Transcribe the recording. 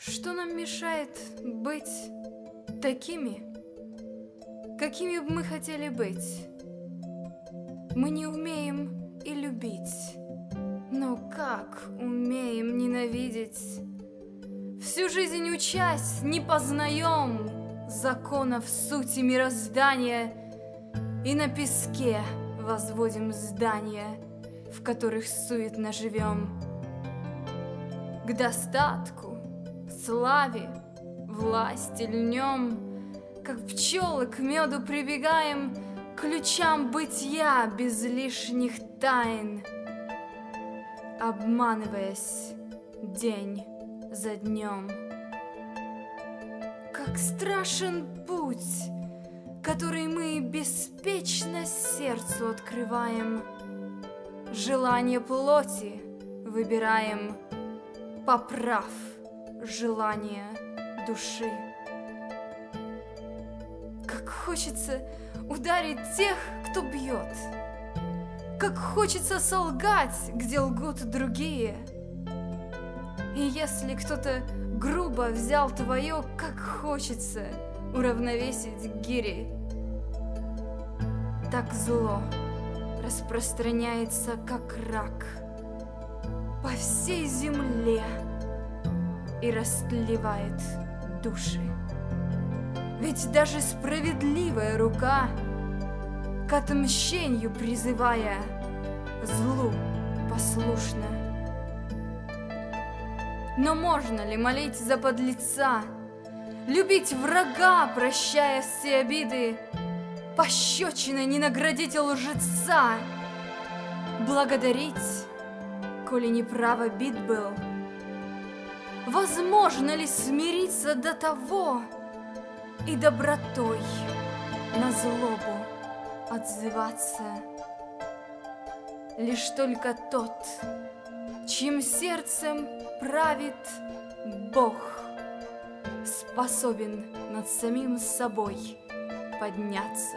Что нам мешает быть такими, какими бы мы хотели быть? Мы не умеем и любить, но как умеем ненавидеть? Всю жизнь учась, не познаем законов сути мироздания И на песке возводим здания, в которых суетно живем. К достатку, славе, власти льнем, Как пчелы к меду прибегаем, Ключам бытия без лишних тайн, Обманываясь день за днем. Как страшен путь, который мы беспечно сердцу открываем, Желание плоти выбираем, поправ желание души. Как хочется ударить тех, кто бьет, Как хочется солгать, где лгут другие. И если кто-то грубо взял твое, как хочется уравновесить гири, так зло распространяется, как рак, по всей земле и растлевает души. Ведь даже справедливая рука, к отмщению призывая, злу послушна. Но можно ли молить за подлеца, любить врага, прощая все обиды, пощечиной не наградить лжеца, благодарить, коли неправо бит был? Возможно ли смириться до того, и добротой на злобу отзываться. Лишь только тот, чьим сердцем правит Бог, способен над самим собой подняться.